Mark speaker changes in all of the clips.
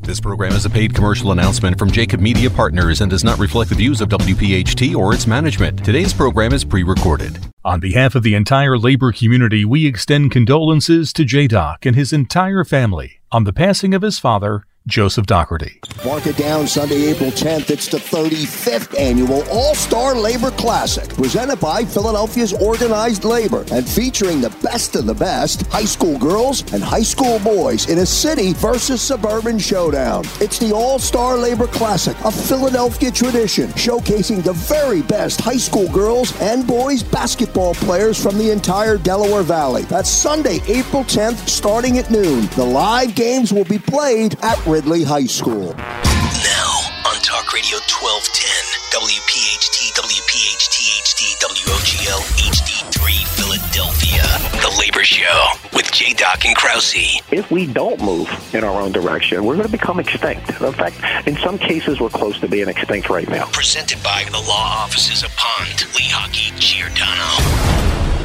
Speaker 1: This program is a paid commercial announcement from Jacob Media Partners and does not reflect the views of WPHT or its management. Today's program is pre recorded.
Speaker 2: On behalf of the entire labor community, we extend condolences to J Doc and his entire family on the passing of his father, Joseph Doherty.
Speaker 3: Mark it down Sunday, April 10th. It's the 35th annual All Star Labor Classic, presented by Philadelphia's Organized Labor and featuring the best of the best high school girls and high school boys in a city versus suburban showdown. It's the All Star Labor Classic, a Philadelphia tradition, showcasing the very best high school girls and boys basketball players from the entire Delaware Valley. That's Sunday, April 10th, starting at noon. The live games will be played at Ridley High School.
Speaker 4: Now on Talk Radio 1210, WPHT, WPHT HD, WOGL HD3 Philadelphia. The Labor Show with J. Doc and Krause.
Speaker 5: If we don't move in our own direction, we're going to become extinct. In fact, in some cases, we're close to being extinct right now.
Speaker 4: Presented by the law offices of Pond, Lehocky, Giordano.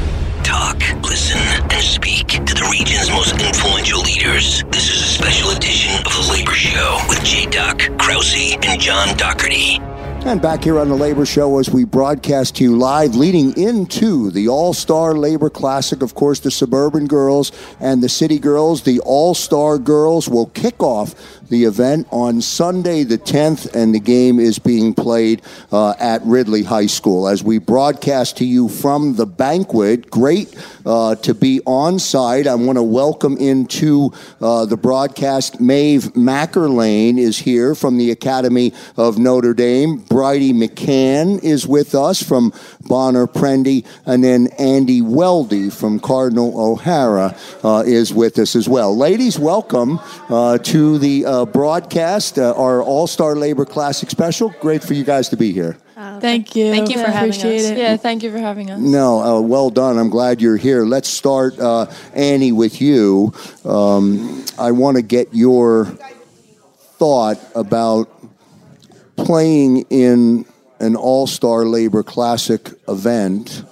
Speaker 4: Talk, listen, and speak to the region's most influential leaders. This is a special edition of The Labor Show with J. Doc, Krause, and John Doherty.
Speaker 3: And back here on the Labor Show as we broadcast to you live leading into the All Star Labor Classic. Of course, the Suburban Girls and the City Girls, the All Star Girls, will kick off the event on Sunday the 10th, and the game is being played uh, at Ridley High School. As we broadcast to you from the banquet, great uh, to be on site. I want to welcome into uh, the broadcast Maeve Mackerlane is here from the Academy of Notre Dame. Bridie McCann is with us from Bonner Prendy, and then Andy Weldy from Cardinal O'Hara uh, is with us as well. Ladies, welcome uh, to the uh, broadcast, uh, our All Star Labor Classic special. Great for you guys to be here.
Speaker 6: Thank you.
Speaker 7: Thank you for
Speaker 6: I
Speaker 7: having
Speaker 6: appreciate
Speaker 7: us.
Speaker 6: it. Yeah, thank you for having us.
Speaker 3: No, uh, well done. I'm glad you're here. Let's start, uh, Annie, with you. Um, I want to get your thought about playing in an All Star Labor Classic event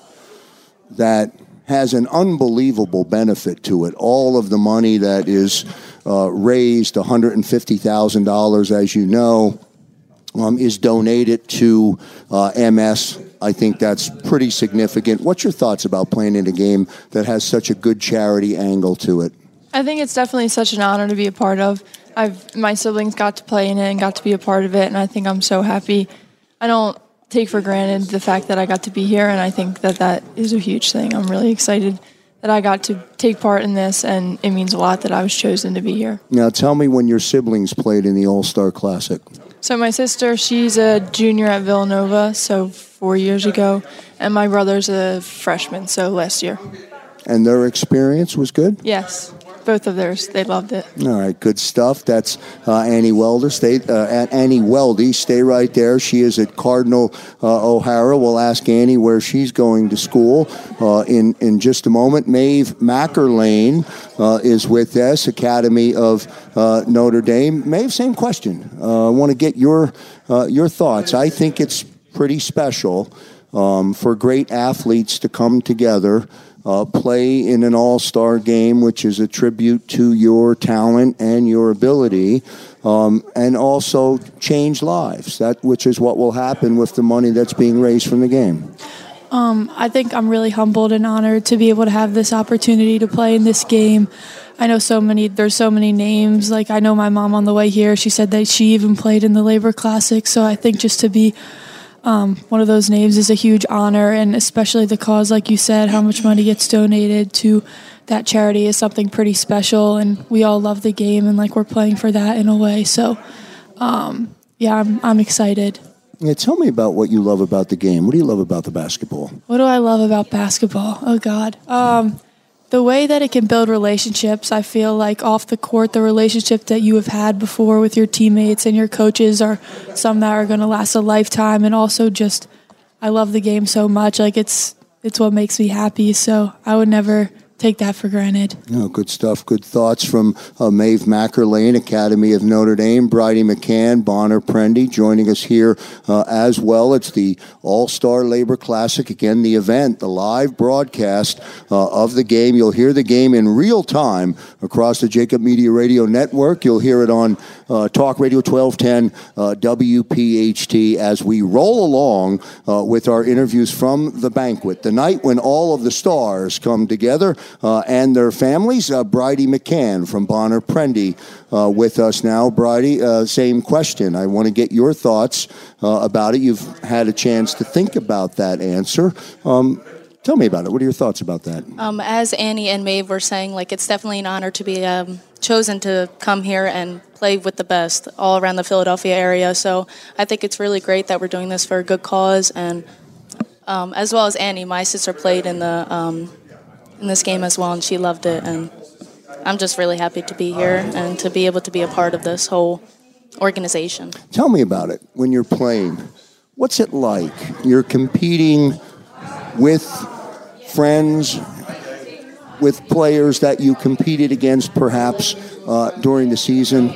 Speaker 3: that has an unbelievable benefit to it. All of the money that is uh, raised, $150,000, as you know, um, is donated to uh, MS. I think that's pretty significant. What's your thoughts about playing in a game that has such a good charity angle to it?
Speaker 6: I think it's definitely such an honor to be a part of. I've my siblings got to play in it and got to be a part of it, and I think I'm so happy. I don't take for granted the fact that I got to be here, and I think that that is a huge thing. I'm really excited that I got to take part in this, and it means a lot that I was chosen to be here.
Speaker 3: Now, tell me when your siblings played in the All Star Classic.
Speaker 6: So my sister, she's a junior at Villanova, so four years ago, and my brother's a freshman, so last year.
Speaker 3: And their experience was good?
Speaker 6: Yes, both of theirs, they loved it.
Speaker 3: All right, good stuff. That's uh, Annie Welder. Stay, uh, Annie Weldy. Stay right there. She is at Cardinal uh, O'Hara. We'll ask Annie where she's going to school uh, in in just a moment. Maeve Mackerlane uh, is with us, Academy of uh, Notre Dame. Maeve, same question. I want to get your your thoughts. I think it's pretty special um, for great athletes to come together uh, play in an all star game, which is a tribute to your talent and your ability, um, and also change lives. That which is what will happen with the money that's being raised from the game.
Speaker 7: Um, I think I'm really humbled and honored to be able to have this opportunity to play in this game. I know so many. There's so many names. Like I know my mom on the way here. She said that she even played in the Labor Classic. So I think just to be um, one of those names is a huge honor, and especially the cause, like you said, how much money gets donated to that charity is something pretty special, and we all love the game, and like we're playing for that in a way. So, um, yeah, I'm, I'm excited.
Speaker 3: Yeah, tell me about what you love about the game. What do you love about the basketball?
Speaker 7: What do I love about basketball? Oh God, um, the way that it can build relationships. I feel like off the court, the relationship that you have had before with your teammates and your coaches are some that are going to last a lifetime. And also, just I love the game so much. Like it's it's what makes me happy. So I would never take that for granted.
Speaker 3: Oh, good stuff. Good thoughts from uh, Maeve Mackerlane, Academy of Notre Dame, Bridie McCann, Bonner Prendy joining us here uh, as well. It's the All Star Labor Classic. Again, the event, the live broadcast uh, of the game. You'll hear the game in real time across the Jacob Media Radio Network. You'll hear it on uh, Talk Radio 1210 uh, WPHT as we roll along uh, with our interviews from the banquet, the night when all of the stars come together uh, and their families. Uh, Bridie McCann from Bonner Prendy uh, with us now. Bridie, same question. I want to get your thoughts about it. You've had a chance to think about that answer. Um, Tell me about it. What are your thoughts about that?
Speaker 8: Um, as Annie and Maeve were saying, like it's definitely an honor to be um, chosen to come here and play with the best all around the Philadelphia area. So I think it's really great that we're doing this for a good cause, and um, as well as Annie, my sister played in the um, in this game as well, and she loved it. And I'm just really happy to be here and to be able to be a part of this whole organization.
Speaker 3: Tell me about it when you're playing. What's it like? You're competing with friends, with players that you competed against perhaps uh, during the season.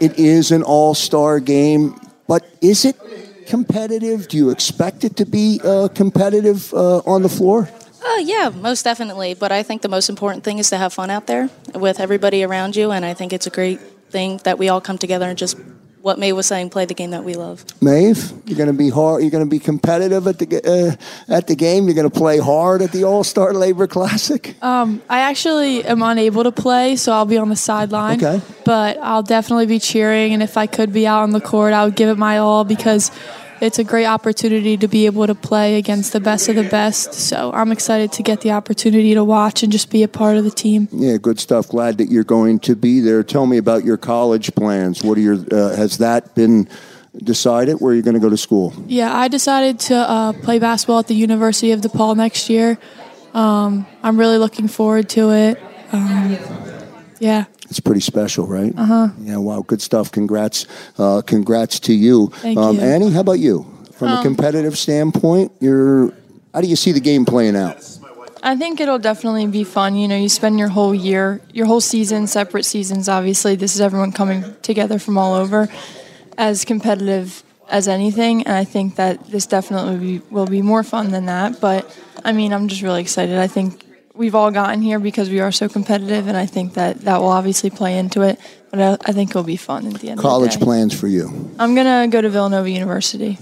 Speaker 3: It is an all star game, but is it competitive? Do you expect it to be uh, competitive uh, on the floor?
Speaker 8: Oh, yeah, most definitely. But I think the most important thing is to have fun out there with everybody around you. And I think it's a great thing that we all come together and just what May was saying, play the game that we love.
Speaker 3: Maeve, you're going to be hard. You're going to be competitive at the uh, at the game. You're going to play hard at the All Star Labor Classic.
Speaker 7: Um, I actually am unable to play, so I'll be on the sideline.
Speaker 3: Okay.
Speaker 7: But I'll definitely be cheering, and if I could be out on the court, I would give it my all because it's a great opportunity to be able to play against the best of the best. So I'm excited to get the opportunity to watch and just be a part of the team.
Speaker 3: Yeah, good stuff. Glad that you're going to be there. Tell me about your college plans. What are your uh, has that been decided where you're going to go to school?
Speaker 7: Yeah, I decided to uh, play basketball at the University of DePaul next year. Um, I'm really looking forward to it. Um, yeah.
Speaker 3: It's pretty special, right?
Speaker 7: Uh huh.
Speaker 3: Yeah, wow, good stuff. Congrats, uh, congrats to you.
Speaker 7: Thank
Speaker 3: um,
Speaker 7: you.
Speaker 3: Annie, how about you? From a
Speaker 6: Um,
Speaker 3: competitive standpoint, you're how do you see the game playing out?
Speaker 6: I think it'll definitely be fun. You know, you spend your whole year, your whole season, separate seasons, obviously. This is everyone coming together from all over as competitive as anything. And I think that this definitely will be, will be more fun than that. But I mean, I'm just really excited. I think we've all gotten here because we are so competitive. And I think that that will obviously play into it. But I, I think it'll be fun at the end
Speaker 3: College
Speaker 6: of the day.
Speaker 3: plans for you?
Speaker 6: I'm going to go to Villanova University.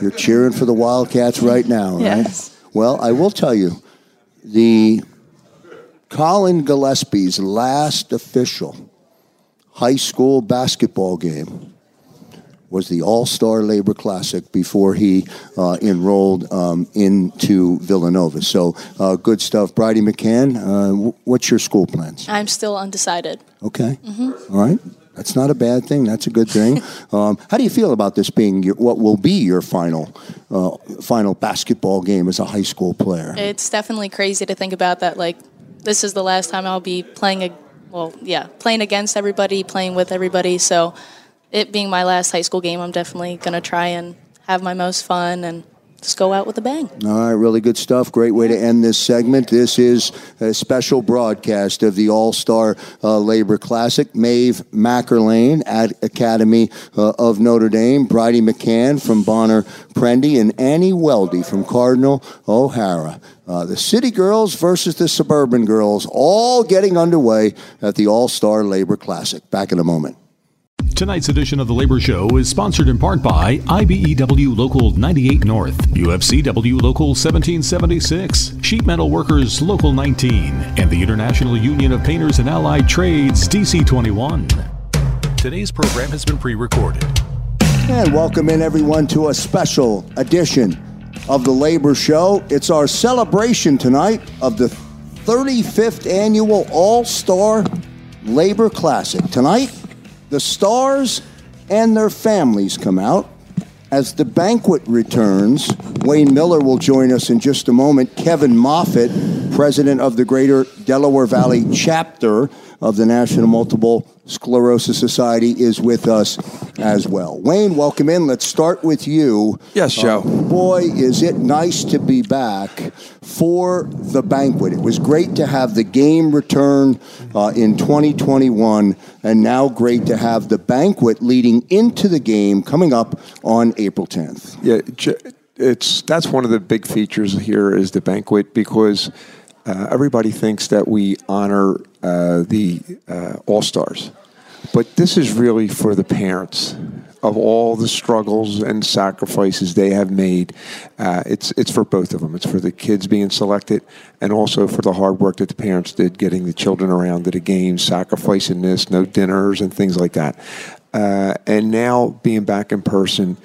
Speaker 3: You're cheering for the Wildcats right now, right?
Speaker 6: Yes.
Speaker 3: Well, I will tell you, the Collin Gillespie's last official high school basketball game was the All Star Labor Classic before he uh, enrolled um, into Villanova. So uh, good stuff. Bridie McCann, uh, w- what's your school plans?
Speaker 8: I'm still undecided.
Speaker 3: Okay. All right. That's not a bad thing. That's a good thing. um, how do you feel about this being your, what will be your final uh, final basketball game as a high school player?
Speaker 8: It's definitely crazy to think about that. Like, this is the last time I'll be playing. A, well, yeah, playing against everybody, playing with everybody. So, it being my last high school game, I'm definitely gonna try and have my most fun and just go out with a bang.
Speaker 3: All right, really good stuff. Great way to end this segment. This is a special broadcast of the All Star uh, Labor Classic. Maeve Mackerlane at Academy uh, of Notre Dame, Bridie McCann from Bonner Prendy, and Annie Weldy from Cardinal O'Hara. Uh, the City Girls versus the Suburban Girls, all getting underway at the All Star Labor Classic. Back in a moment.
Speaker 2: Tonight's edition of The Labor Show is sponsored in part by IBEW Local 98 North, UFCW Local 1776, Sheet Metal Workers Local 19, and the International Union of Painters and Allied Trades DC 21.
Speaker 1: Today's program has been pre recorded.
Speaker 3: And welcome in everyone to a special edition of the Labor Show. It's our celebration tonight of the 35th annual All Star Labor Classic. Tonight, the stars and their families come out. As the banquet returns, Wayne Miller will join us in just a moment. Kevin Moffitt, president of the Greater Delaware Valley chapter of the National Multiple Sclerosis Society, is with us as well. Wayne, welcome in. Let's start with you.
Speaker 9: Yes, Joe.
Speaker 3: Uh, boy, is it nice to be back for the banquet. It was great to have the game return uh, in 2021, and now great to have the banquet leading into the game coming up on April 10th.
Speaker 9: Yeah, it's that's one of the big features here is the banquet because uh, everybody thinks that we honor uh, the uh, all stars, but this is really for the parents of all the struggles and sacrifices they have made. Uh, it's it's for both of them. It's for the kids being selected, and also for the hard work that the parents did getting the children around to the games, sacrificing this, no dinners and things like that. Uh, and now being back in person,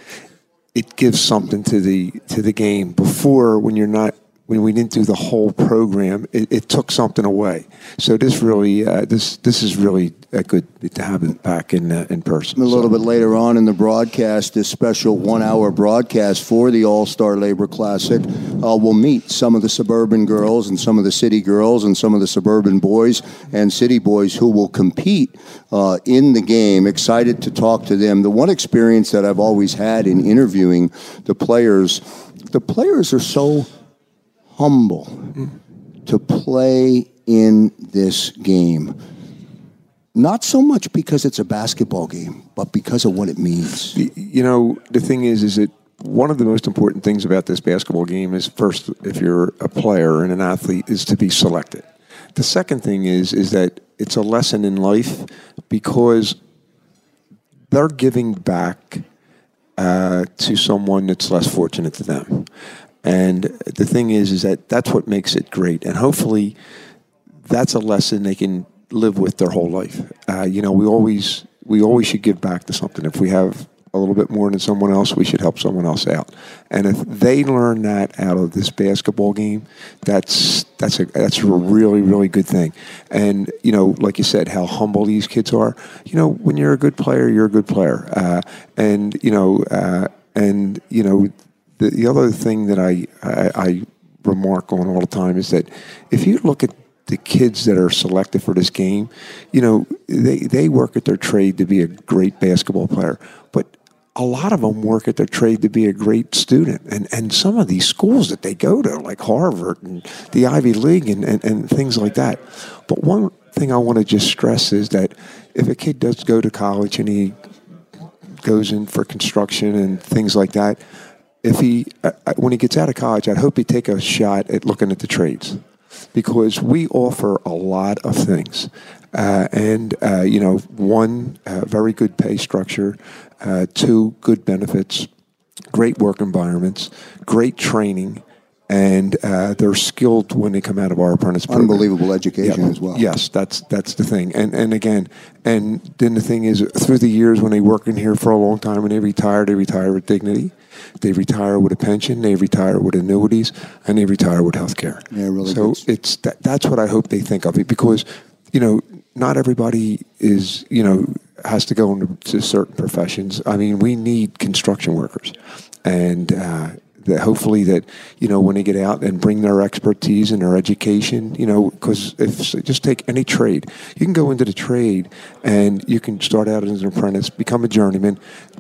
Speaker 9: it gives something to the to the game. Before, when you're not when we didn't do the whole program, it, it took something away. So this really, uh, this this is really a good to have it back in uh, in person.
Speaker 3: A little bit later on in the broadcast, this special one-hour broadcast for the All Star Labor Classic, uh, we'll meet some of the suburban girls and some of the city girls and some of the suburban boys and city boys who will compete uh, in the game. Excited to talk to them. The one experience that I've always had in interviewing the players, the players are so humble to play in this game. Not so much because it's a basketball game, but because of what it means.
Speaker 9: You know, the thing is, is that one of the most important things about this basketball game is first, if you're a player and an athlete, is to be selected. The second thing is, is that it's a lesson in life because they're giving back uh, to someone that's less fortunate to them. And the thing is, is that that's what makes it great. And hopefully, that's a lesson they can live with their whole life. Uh, you know, we always we always should give back to something. If we have a little bit more than someone else, we should help someone else out. And if they learn that out of this basketball game, that's that's a that's a really really good thing. And you know, like you said, how humble these kids are. You know, when you're a good player, you're a good player. Uh, and you know, uh, and you know the, the other thing that I, I, I remark on all the time is that if you look at the kids that are selected for this game, you know, they, they work at their trade to be a great basketball player. But a lot of them work at their trade to be a great student. And, and some of these schools that they go to, like Harvard and the Ivy League and, and, and things like that. But one thing I want to just stress is that if a kid does go to college and he goes in for construction and things like that, if he uh, uh, when he gets out of college, I'd hope he'd take a shot at looking at the trades because we offer a lot of things. Uh, and uh, you know, one uh, very good pay structure, uh, two good benefits, great work environments, great training, and they're skilled when they come out of our apprentice program.
Speaker 3: Unbelievable education
Speaker 9: Yeah.
Speaker 3: as well.
Speaker 9: Yes, that's that's the thing. And and again, and then the thing is, through the years when they work in here for a long time and they retire, they retire with dignity. They retire with a pension. They retire with annuities, and they retire with health care.
Speaker 3: Yeah, really
Speaker 9: So
Speaker 3: good.
Speaker 9: it's that, that's what I hope they think of it because you know not everybody is you know has to go into certain professions. I mean, we need construction workers, and. Uh, that hopefully that you know when they get out and bring their expertise and their education you know because if just take any trade you can go into the trade and you can start out as an apprentice become a journeyman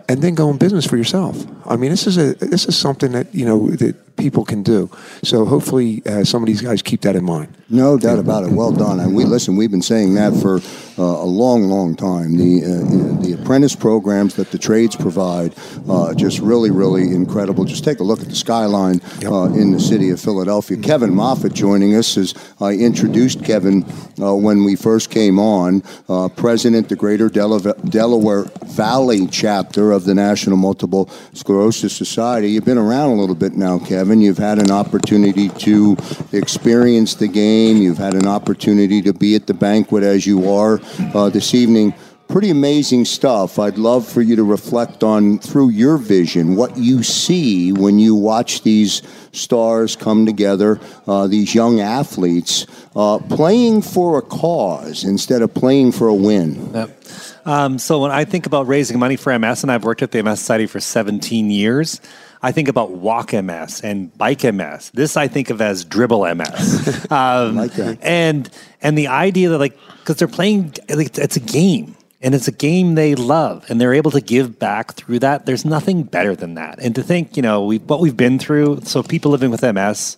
Speaker 9: and then go in business for yourself. I mean this is a this is something that you know that people can do so hopefully uh, some of these guys keep that in mind
Speaker 3: No doubt about it. Well done. And we listen. We've been saying that for uh, a long, long time. The uh, the apprentice programs that the trades provide, uh, just really, really incredible. Just take a look at the skyline uh, in the city of Philadelphia. Kevin Moffitt joining us as I introduced Kevin uh, when we first came on. Uh, president, the Greater Dela- Delaware Valley chapter of the National Multiple Sclerosis Society. You've been around a little bit now, Kevin. You've had an opportunity to experience the game. You've had an opportunity to be at the banquet as you are uh, this evening. Pretty amazing stuff. I'd love for you to reflect on, through your vision, what you see when you watch these stars come together, uh, these young athletes uh, playing for a cause instead of playing for a win.
Speaker 10: Yep. Um, so when I think about raising money for MS, and I've worked at the MS Society for 17 years, I think about walk MS and bike MS. This I think of as dribble MS. Um,
Speaker 3: like that.
Speaker 10: And and the idea that like because they're playing, it's a game. And it's a game they love, and they're able to give back through that. There's nothing better than that. And to think, you know, we, what we've been through. So people living with MS,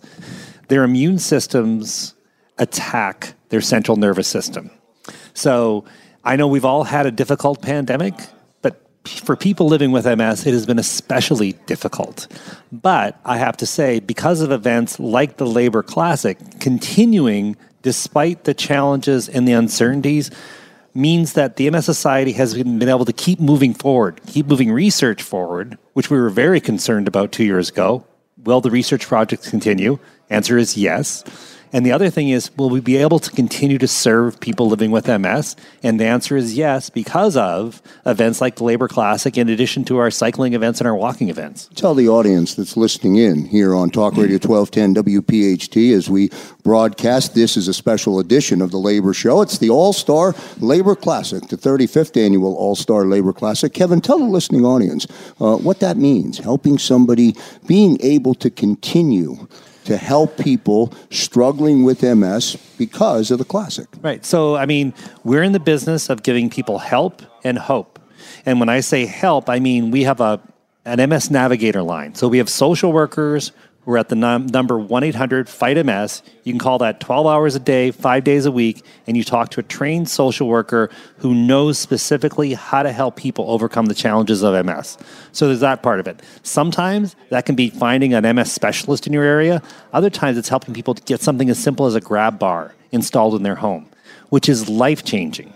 Speaker 10: their immune systems attack their central nervous system. So I know we've all had a difficult pandemic, for people living with MS, it has been especially difficult. But I have to say, because of events like the Labor Classic continuing despite the challenges and the uncertainties, means that the MS Society has been, able to keep moving forward, keep moving research forward, which we were very concerned about two years ago. Will the research projects continue? Answer is yes. And the other thing is, will we be able to continue to serve people living with MS? And the answer is yes, because of events like the Labor Classic, in addition to our cycling events and our walking events.
Speaker 3: Tell the audience that's listening in here on Talk Radio 1210 WPHT as we broadcast. This is a special edition of the Labor Show. It's the All Star Labor Classic, the 35th annual All Star Labor Classic. Kevin, tell the listening audience uh, what that means helping somebody being able to continue to help people struggling with MS because of the classic.
Speaker 10: Right. So, I mean, we're in the business of giving people help and hope. And when I say help, I mean we have a an MS Navigator line. So we have social workers we're at the num- number 1 800 FIGHT MS. You can call that 12 hours a day, five days a week, and you talk to a trained social worker who knows specifically how to help people overcome the challenges of MS. So there's that part of it. Sometimes that can be finding an MS specialist in your area, other times it's helping people to get something as simple as a grab bar installed in their home, which is life changing.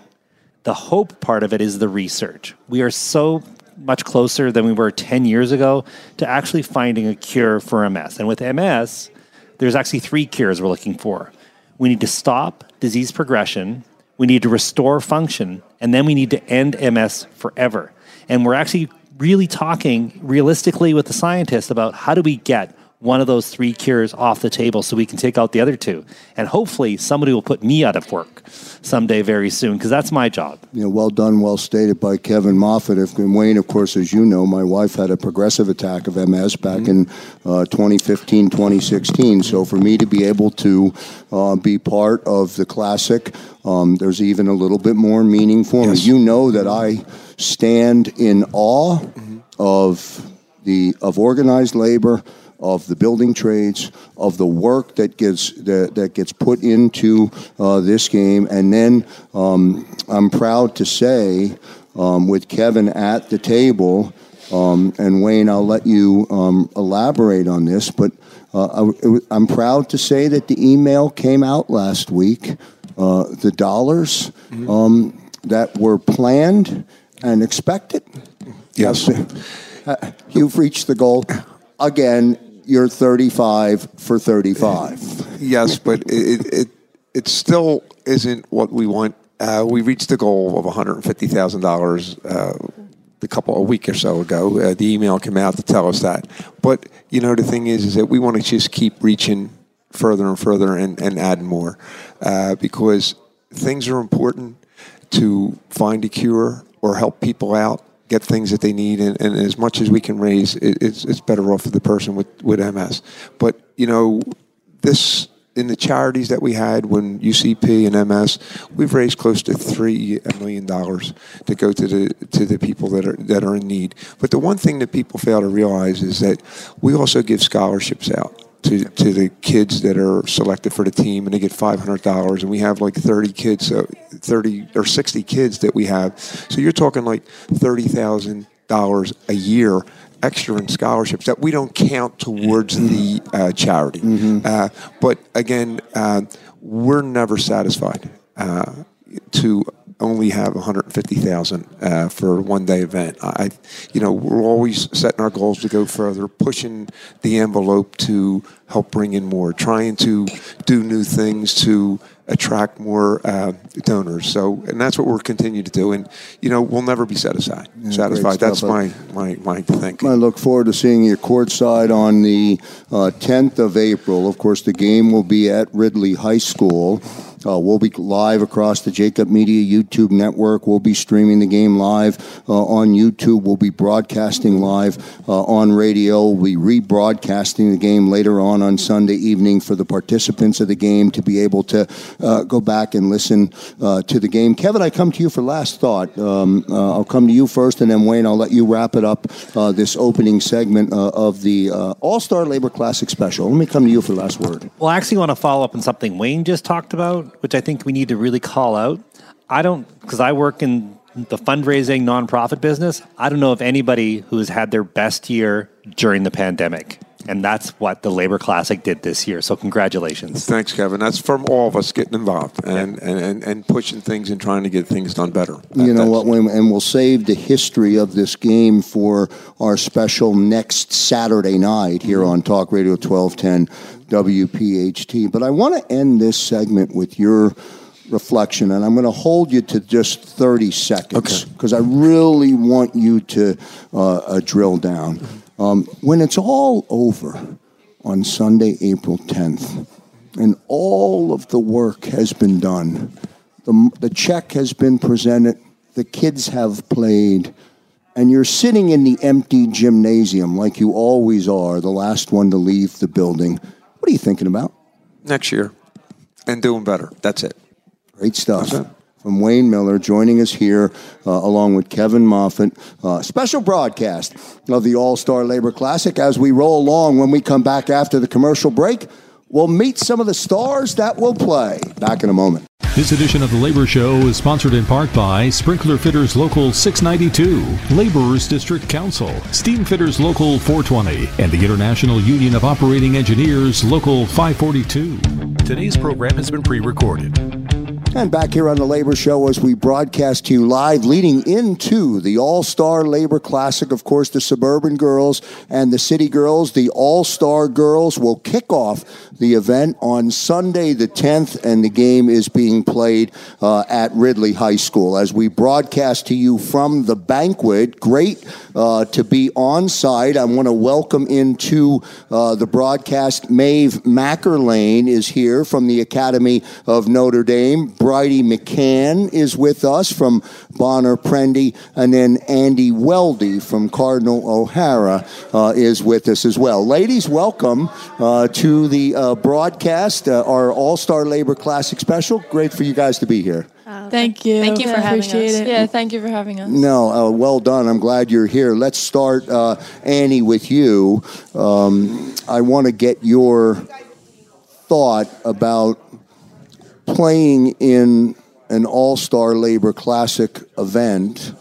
Speaker 10: The hope part of it is the research. We are so much closer than we were 10 years ago to actually finding a cure for MS. And with MS, there's actually three cures we're looking for. We need to stop disease progression, we need to restore function, and then we need to end MS forever. And we're actually really talking realistically with the scientists about how do we get one of those three cures off the table so we can take out the other two. And hopefully somebody will put me out of work someday very soon because that's my job.
Speaker 3: You know, well done, well stated by Kevin Moffitt. If Wayne, of course, as you know, my wife had a progressive attack of MS back mm-hmm. in uh, 2015, 2016. So for me to be able to uh, be part of the classic, um, there's even a little bit more meaning for yes. me. You know that I stand in awe mm-hmm. of the of organized labor of the building trades, of the work that gets that, that gets put into uh, this game, and then um, I'm proud to say, um, with Kevin at the table, um, and Wayne, I'll let you um, elaborate on this, but uh, I, am proud to say that the email came out last week. Uh, the dollars mm-hmm. Um, that were planned and expected.
Speaker 9: Yes.
Speaker 3: You've reached the goal again you're 35 for 35.
Speaker 9: Yes, but it, it, it still isn't what we want. Uh, we reached the goal of $150,000 uh, a couple a week or so ago. Uh, the email came out to tell us that. But you know the thing is, is that we want to just keep reaching further and further and, and add more uh, because things are important to find a cure or help people out get things that they need, and, and as much as we can raise, it, it's, it's better off for the person with, with MS. But, you know, this in the charities that we had when UCP and MS, we've raised close to three million dollars to go to the to the people that are that are in need. But the one thing that people fail to realize is that we also give scholarships out to, to the kids that are selected for the team, and they get five hundred dollars. And we have like thirty kids, so thirty or sixty kids that we have. So you're talking like thirty thousand dollars a year extra in scholarships that we don't count towards the uh, charity. Mm-hmm. Uh, but again, uh, we're never satisfied uh, to only have 150,000 uh, for a one day event. I, you know, we're always setting our goals to go further, pushing the envelope to help bring in more, trying to do new things to attract more uh, donors. So, and that's what we're continuing to do. And you know, we'll never be satisfied. Yeah, satisfied. That's my my my thinking.
Speaker 3: I look forward to seeing you courtside on the uh, 10th of April. Of course, the game will be at Ridley High School. Uh, we'll be live across the Jacob Media YouTube network. We'll be streaming the game live uh, on YouTube. We'll be broadcasting live uh, on radio. We'll be rebroadcasting the game later on on Sunday evening for the participants of the game to be able to uh, go back and listen uh, to the game. Kevin, I come to you for last thought. Um, uh, I'll come to you first, and then Wayne, I'll let you wrap it up this opening segment of the All Star Labor Classic special. Let me come to you for last word.
Speaker 10: Well, I actually want to follow up on something Wayne just talked about which I think we need to really call out. I don't, because I work in the fundraising nonprofit business, I don't know of anybody who has had their best year during the pandemic. And that's what the Labor Classic did this year. So congratulations.
Speaker 9: Thanks, Kevin. That's from all of us getting involved and, and, and, and pushing things and trying to get things done better.
Speaker 3: You know what, Wayne, and we'll save the history of this game for our special next Saturday night here on Talk Radio 1210 WPHT. But I want to end this segment with your reflection, and I'm going to hold you to just 30 seconds because I really want you to uh, uh, drill down. Um, when it's all over on Sunday, April 10th, and all of the work has been done, the, the check has been presented, the kids have played, and you're sitting in the empty gymnasium like you always are, the last one to leave the building. What are you thinking about?
Speaker 9: next year and doing better. That's it.
Speaker 3: Great stuff. From Wayne Miller joining us here, uh, along with Kevin Moffitt. Uh, special broadcast of the All Star Labor Classic. As we roll along, when we come back after the commercial break, we'll meet some of the stars that will play. Back in a moment.
Speaker 2: This edition of the Labor Show is sponsored in part by Sprinkler Fitters Local 692, Laborers District Council, Steam Fitters Local 420, and the International Union of Operating Engineers Local 542.
Speaker 1: Today's program has been pre recorded.
Speaker 3: And back here on the Labor Show as we broadcast to you live leading into the All Star Labor Classic. Of course, the Suburban Girls and the City Girls, the All Star Girls, will kick off the event on Sunday the 10th, and the game is being played uh, at Ridley High School. As we broadcast to you from the banquet, great uh, to be on site. I want to welcome into uh, the broadcast Maeve Mackerlane is here from the Academy of Notre Dame. Bridie McCann is with us from Bonner Prendy, and then Andy Weldy from Cardinal O'Hara uh, is with us as well. Ladies, welcome uh, to the uh, broadcast, uh, our All Star Labor Classic special. Great for you guys to be here.
Speaker 7: Thank you.
Speaker 8: Thank you for
Speaker 7: I
Speaker 8: having
Speaker 7: appreciate
Speaker 8: us.
Speaker 7: it.
Speaker 6: Yeah, thank you for having us.
Speaker 3: No, uh, well done. I'm glad you're here. Let's start, uh, Annie, with you. Um, I want to get your thought about playing in an All Star Labor Classic event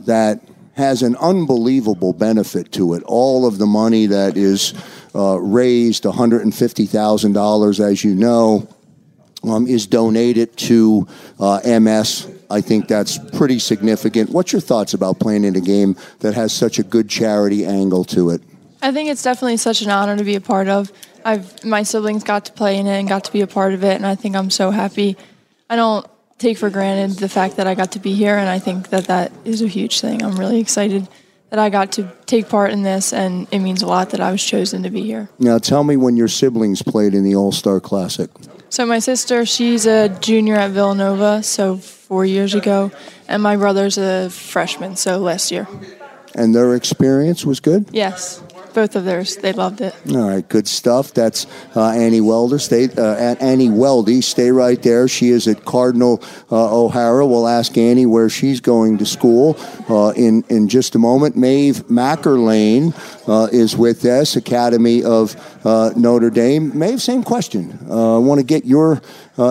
Speaker 3: that has an unbelievable benefit to it. All of the money that is uh, raised, $150,000, as you know, um, is donated to uh, MS. I think that's pretty significant. What's your thoughts about playing in a game that has such a good charity angle to it?
Speaker 6: I think it's definitely such an honor to be a part of. I've my siblings got to play in it and got to be a part of it, and I think I'm so happy. I don't take for granted the fact that I got to be here, and I think that that is a huge thing. I'm really excited that I got to take part in this, and it means a lot that I was chosen to be here.
Speaker 3: Now, tell me when your siblings played in the All Star Classic.
Speaker 6: So my sister, she's a junior at Villanova, so four years ago, and my brother's a freshman, so last year.
Speaker 3: And their experience was good?
Speaker 6: Yes, both of theirs, they loved it.
Speaker 3: All right, good stuff. That's uh, Annie Welder. Stay, uh, Annie Weldy. Stay right there. She is at Cardinal uh, O'Hara. We'll ask Annie where she's going to school uh, in in just a moment. Maeve Mackerlane uh, is with us, Academy of uh, Notre Dame. Maeve, same question. I want to get your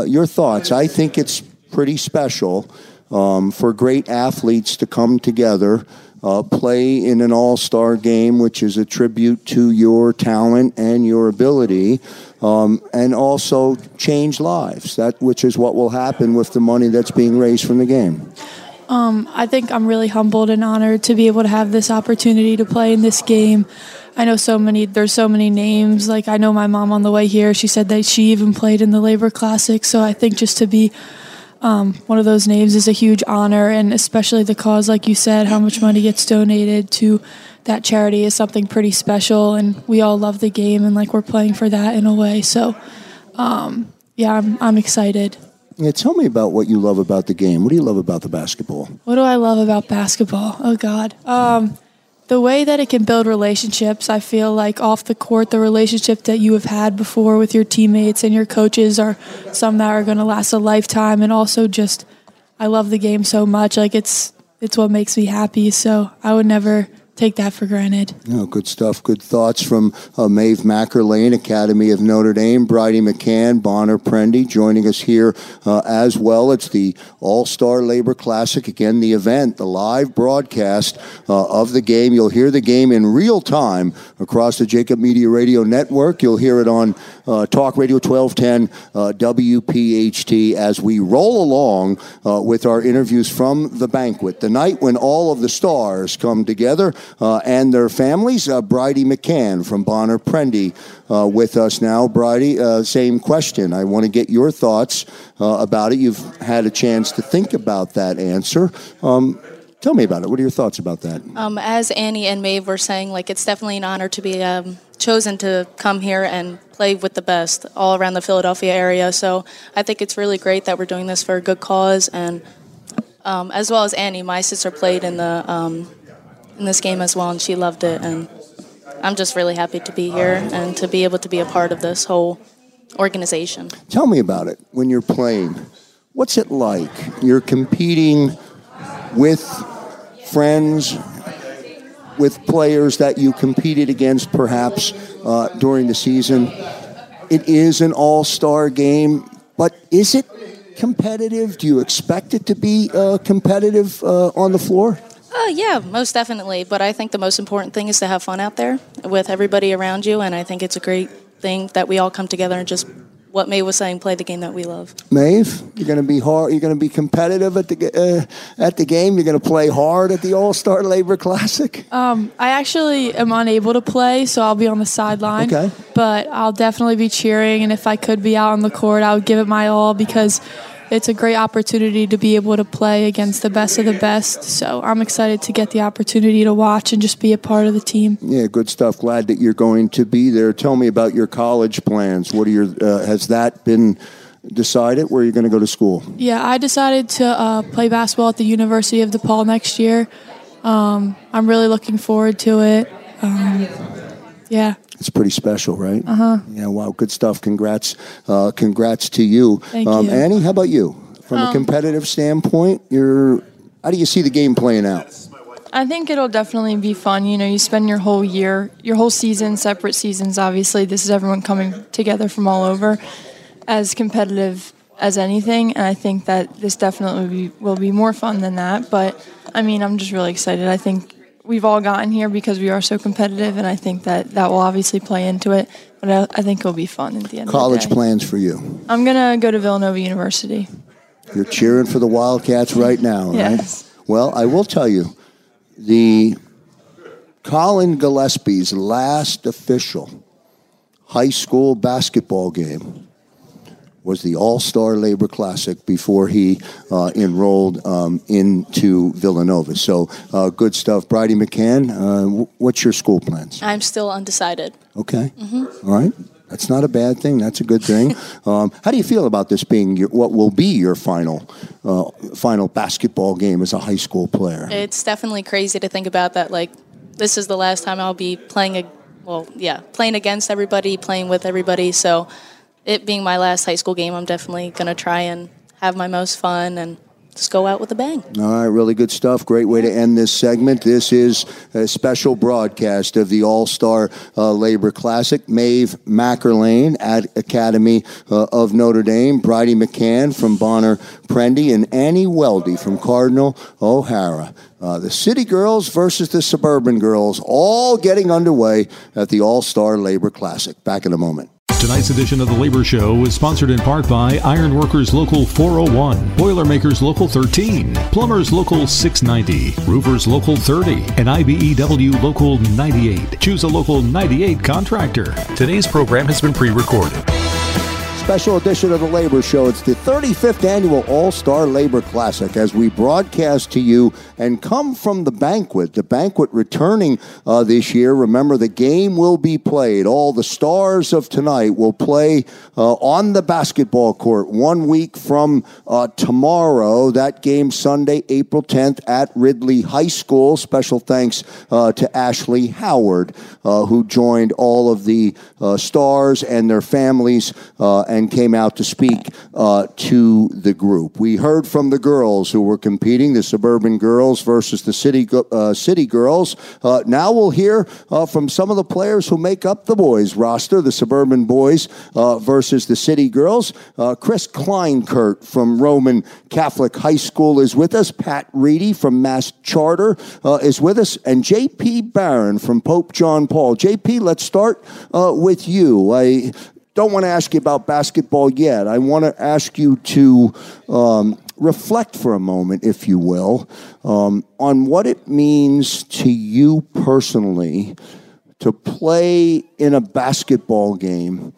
Speaker 3: your thoughts. I think it's pretty special um, for great athletes to come together uh, play in an all star game, which is a tribute to your talent and your ability, um, and also change lives. That which is what will happen with the money that's being raised from the game.
Speaker 7: Um, I think I'm really humbled and honored to be able to have this opportunity to play in this game. I know so many. There's so many names. Like I know my mom on the way here. She said that she even played in the Labor Classic. So I think just to be um, one of those names is a huge honor, and especially the cause, like you said, how much money gets donated to that charity is something pretty special, and we all love the game, and like we're playing for that in a way. So, um, yeah, I'm, I'm excited.
Speaker 3: Yeah, tell me about what you love about the game. What do you love about the basketball?
Speaker 7: What do I love about basketball? Oh God, um, the way that it can build relationships. I feel like off the court, the relationship that you have had before with your teammates and your coaches are some that are going to last a lifetime. And also, just I love the game so much. Like it's it's what makes me happy. So I would never take that for granted.
Speaker 3: No, good stuff. Good thoughts from uh, Maeve Mackerlane, Academy of Notre Dame, Bridie McCann, Bonner Prendy joining us here uh, as well. It's the All Star Labor Classic. Again, the event, the live broadcast uh, of the game. You'll hear the game in real time across the Jacob Media Radio Network. You'll hear it on uh, Talk Radio 1210 uh, WPHT as we roll along uh, with our interviews from the banquet. The night when all of the stars come together uh, and their families. Uh, Bridie McCann from Bonner Prendy uh, with us now. Bridie, same question. I want to get your thoughts about it. You've had a chance to think about that answer. Um, tell me about it. What are your thoughts about that?
Speaker 8: Um, as Annie and Maeve were saying, like it's definitely an honor to be um, chosen to come here and play with the best all around the Philadelphia area. So I think it's really great that we're doing this for a good cause. And um, as well as Annie, my sister played in the um, in this game as well, and she loved it. And I'm just really happy to be here and to be able to be a part of this whole organization.
Speaker 3: Tell me about it when you're playing. What's it like? You're competing with friends, with players that you competed against perhaps uh, during the season. It is an all star game, but is it competitive? Do you expect it to be uh, competitive uh, on the floor?
Speaker 8: Uh, yeah, most definitely. But I think the most important thing is to have fun out there with everybody around you, and I think it's a great thing that we all come together and just what May was saying, play the game that we love.
Speaker 3: Maeve, you're going to be hard. You're going to be competitive at the uh, at the game. You're going to play hard at the All Star Labor Classic.
Speaker 7: Um, I actually am unable to play, so I'll be on the sideline.
Speaker 3: Okay.
Speaker 7: But I'll definitely be cheering, and if I could be out on the court, I would give it my all because it's a great opportunity to be able to play against the best of the best. So I'm excited to get the opportunity to watch and just be a part of the team.
Speaker 3: Yeah, good stuff. Glad that you're going to be there. Tell me about your college plans. What are your? Uh, has that been? decided where you're going to go to school?
Speaker 7: Yeah, I decided to uh, play basketball at the University of DePaul next year. Um, I'm really looking forward to it. Um, yeah.
Speaker 3: It's pretty special, right?
Speaker 7: Uh huh.
Speaker 3: Yeah, wow, good stuff. Congrats, uh, congrats to you.
Speaker 7: Thank
Speaker 3: um,
Speaker 7: you.
Speaker 3: Annie, how about you? From a
Speaker 6: Um,
Speaker 3: competitive standpoint, you're. How do you see the game playing out?
Speaker 6: I think it'll definitely be fun. You know, you spend your whole year, your whole season, separate seasons, obviously. This is everyone coming together from all over as competitive as anything. And I think that this definitely will be, will be more fun than that. But I mean, I'm just really excited. I think we've all gotten here because we are so competitive. And I think that that will obviously play into it. But I, I think it'll be fun at the end
Speaker 3: College
Speaker 6: of the day.
Speaker 3: plans for you?
Speaker 6: I'm going to go to Villanova University.
Speaker 3: You're cheering for the Wildcats right now, right?
Speaker 6: Yes.
Speaker 3: Well, I will tell you, the Collin Gillespie's last official high school basketball game was the All Star Labor Classic before he uh, enrolled um, into Villanova. So uh, good stuff. Bridie McCann, uh, w- what's your school plans?
Speaker 8: I'm still undecided.
Speaker 3: Okay.
Speaker 8: Mhm.
Speaker 3: All right. That's not a bad thing. That's a good thing. um, how do you feel about this being your, what will be your final uh, final basketball game as a high school player?
Speaker 8: It's definitely crazy to think about that. Like, this is the last time I'll be playing. A, well, yeah, playing against everybody, playing with everybody. So, it being my last high school game, I'm definitely gonna try and have my most fun and just go out with a bang.
Speaker 3: All right, really good stuff. Great way to end this segment. This is a special broadcast of the All Star uh, Labor Classic. Maeve Mackerlane at Academy uh, of Notre Dame, Bridie McCann from Bonner Prendy, and Annie Weldy from Cardinal O'Hara. Uh, the City Girls versus the Suburban Girls, all getting underway at the All Star Labor Classic. Back in a moment.
Speaker 2: Tonight's edition of the Labor Show is sponsored in part by Ironworkers Local 401, Boilermakers Local 13, Plumbers Local 690, Roofers Local 30, and IBEW Local 98. Choose a Local 98 contractor.
Speaker 1: Today's program has been pre recorded.
Speaker 3: Special edition of the Labor Show. It's the 35th annual All Star Labor Classic as we broadcast to you and come from the banquet. The banquet returning uh, this year. Remember, the game will be played. All the stars of tonight will play uh, on the basketball court one week from uh, tomorrow. That game Sunday, April 10th at Ridley High School. Special thanks uh, to Ashley Howard, uh, who joined all of the uh, stars and their families and came out to speak uh, to the group. We heard from the girls who were competing, the suburban girls versus the city uh, city girls. Uh, now we'll hear uh, from some of the players who make up the boys roster, the suburban boys uh, versus the city girls. Chris Kleinkert from Roman Catholic High School is with us. Pat Reedy from MaST Charter is with us, and J.P. Barron from Pope John Paul. J.P., let's start with you. I don't want to ask you about basketball yet. I want to ask you to um, reflect for a moment, if you will, um, on what it means to you personally to play in a basketball game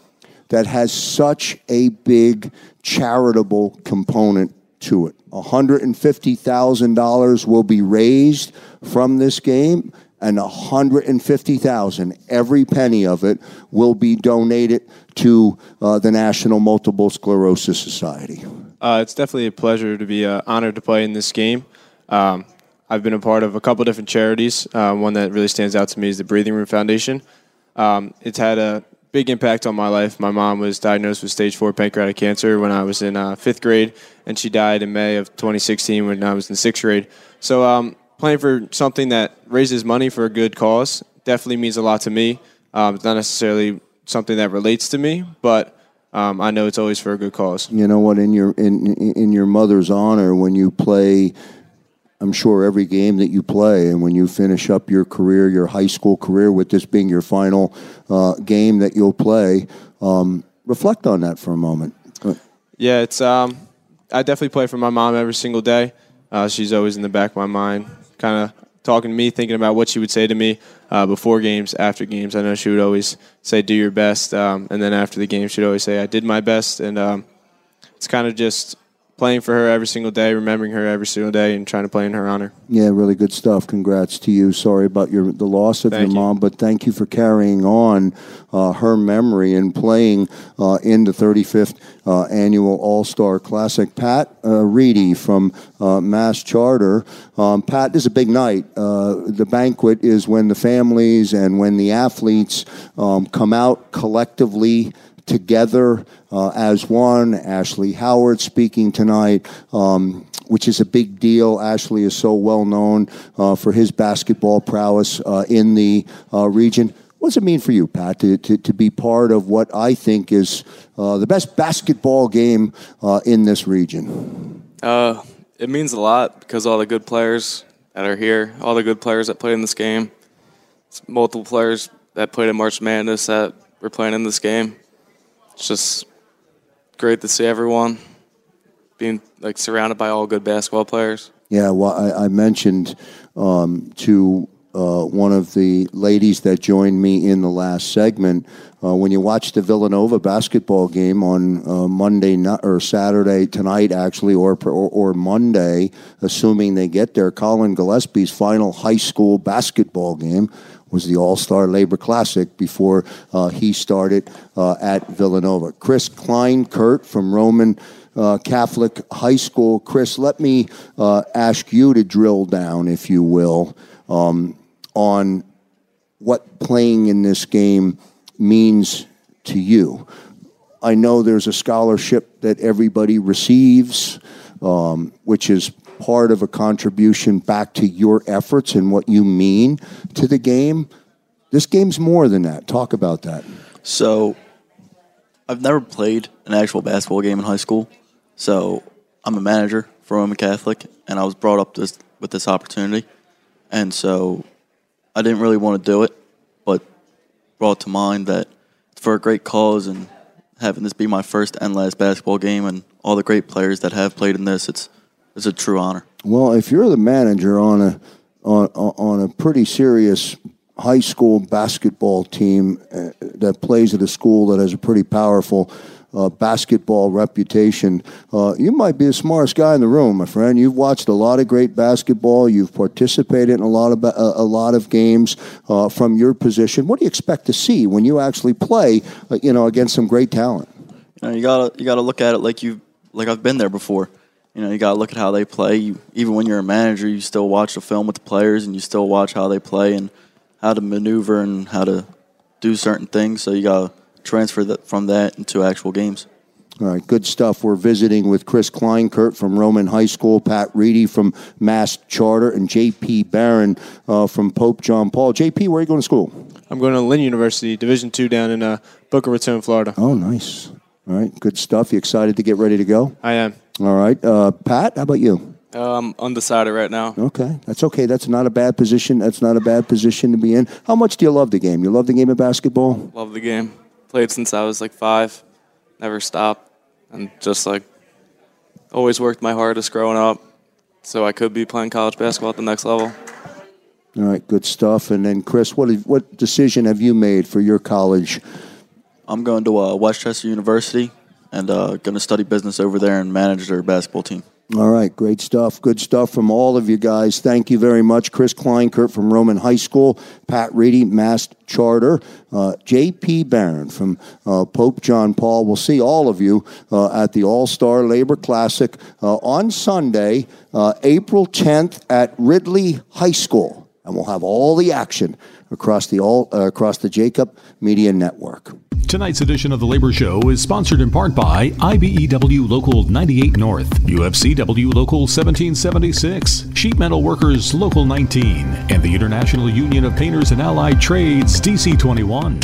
Speaker 3: that has such a big charitable component to it. $150,000 will be raised from this game and 150,000 every penny of it will be donated to uh, the National Multiple Sclerosis Society.
Speaker 11: Uh, it's definitely a pleasure to be uh, honored to play in this game. Um, I've been a part of a couple different charities. Uh, one that really stands out to me is the Breathing Room Foundation. Um, it's had a big impact on my life. My mom was diagnosed with stage four pancreatic cancer when I was in uh, fifth grade, and she died in May of 2016 when I was in sixth grade. So um, playing for something that raises money for a good cause definitely means a lot to me. Um, it's not necessarily something that relates to me, but um, I know it's always for a good cause.
Speaker 3: You know what? In your in in your mother's honor, when you play, I'm sure every game that you play, and when you finish up your career, your high school career, with this being your final uh, game that you'll play, um, reflect on that for a moment.
Speaker 11: Yeah, it's. Um, I definitely play for my mom every single day. Uh, she's always in the back of my mind kind of talking to me, thinking about what she would say to me uh, before games, after games. I know she would always say, "Do your best," um, and then after the game, she'd always say, "I did my best." And um, it's kind of just playing for her every single day, remembering her every single day, and trying to play in her honor.
Speaker 3: Yeah, really good stuff. Congrats to you. Sorry about your the loss of
Speaker 11: thank
Speaker 3: your mom, but thank you for carrying on uh, her memory and playing uh, in the 35th uh, annual All Star Classic. Pat uh, Reedy from uh, MaST Charter. Um, Pat, this is a big night. Uh, the banquet is when the families and when the athletes um, come out collectively together uh, as one. Ashley Howard speaking tonight. Um, which is a big deal. Ashley is so well known uh, for his basketball prowess uh, in the uh, region. What does it mean for you, Pat, to, to, to be part of what I think is uh, the best basketball game uh, in this region?
Speaker 12: it means a lot because all the good players that are here, all the good players that play in this game, multiple players that played in March Madness that were playing in this game it's just great to see everyone being like surrounded by all good basketball players.
Speaker 3: Yeah, well, I, I mentioned um, to uh, one of the ladies that joined me in the last segment. Uh, when you watch the Villanova basketball game on uh, Monday night or Saturday tonight, actually, or, or, or Monday, assuming they get there, Collin Gillespie's final high school basketball game was the All Star Labor Classic before uh, he started uh, at Villanova. Chris Kleinkert from Roman uh, Catholic High School. Chris, let me uh, ask you to drill down, if you will, um, on what playing in this game means to you. I know there's a scholarship that everybody receives, um, which is part of a contribution back to your efforts and what you mean to the game. This game's more than that. Talk about that.
Speaker 13: So, I've never played an actual basketball game in high school. So, I'm a manager for Roman Catholic, and I was brought up this, with this opportunity. And so, I didn't really want to do it, but brought to mind that for a great cause and having this be my first and last basketball game and all the great players that have played in this, it's it's a true honor.
Speaker 3: Well, if you're the manager on a on on a pretty serious high school basketball team uh, that plays at a school that has a pretty powerful uh, basketball reputation, uh, you might be the smartest guy in the room, my friend. You've watched a lot of great basketball. You've participated in a lot of ba- a lot of games uh, from your position. What do you expect to see when you actually play, uh, you know, against some great talent?
Speaker 13: You, know, you gotta you gotta look at it like you like I've been there before. You know, you got to look at how they play. You, even when you're a manager, you still watch the film with the players, and you still watch how they play and how to maneuver and how to do certain things. So you got to transfer that from that into actual games.
Speaker 3: All right, good stuff. We're visiting with Chris Kleinkert from Roman High School, Pat Reedy from MaST Charter, and J.P. Barron uh, from Pope John Paul. J.P., where are you going to school?
Speaker 11: I'm going to Lynn University, Division two, down in uh, Boca Raton, Florida.
Speaker 3: Oh, nice. All right, good stuff. You excited to get ready to go?
Speaker 11: I am.
Speaker 3: All right, uh, Pat, how about you?
Speaker 12: Uh, I'm undecided right now.
Speaker 3: Okay, that's okay. That's not a bad position. That's not a bad position to be in. How much do you love the game? You love the game of basketball?
Speaker 12: Love the game. Played since I was like five. Never stopped. And just like always worked my hardest growing up so I could be playing college basketball at the next level.
Speaker 3: All right, good stuff. And then, Chris, what have, what decision have you made for your college?
Speaker 13: I'm going to uh, West Chester University and uh, going to study business over there and manage their basketball team.
Speaker 3: All right, great stuff. Good stuff from all of you guys. Thank you very much. Chris Kleinkert from Roman High School, Pat Reedy, MaST Charter, uh, J.P. Barron from uh, Pope John Paul. We'll see all of you uh, at the All Star Labor Classic uh, on Sunday, uh, April 10th at Ridley High School, and we'll have all the action across the all uh, across the Jacob Media Network.
Speaker 2: Tonight's edition of The Labor Show is sponsored in part by IBEW Local 98 North, UFCW Local 1776, Sheet Metal Workers Local 19, and the International Union of Painters and Allied Trades DC 21.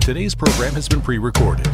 Speaker 1: Today's program has been pre recorded.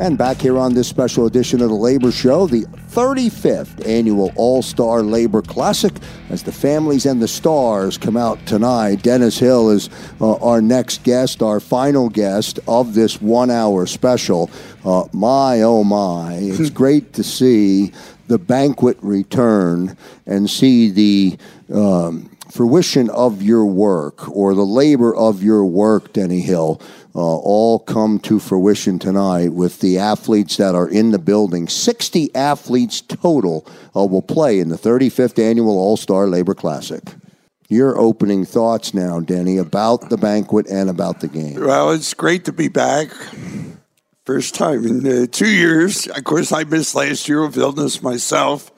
Speaker 3: And back here on this special edition of the Labor Show, the 35th annual All Star Labor Classic, as the families and the stars come out tonight. Dennis Hill is uh, our next guest, our final guest of this one hour special. Uh, my, oh my, it's great to see the banquet return and see the. Um, fruition of your work or the labor of your work, Denny Hill, all come to fruition tonight with the athletes that are in the building. 60 athletes total uh, will play in the 35th annual All Star Labor Classic. Your opening thoughts now, Denny, about the banquet and about the game.
Speaker 14: Well, it's great to be back. First time in uh, two years. Of course, I missed last year with illness myself,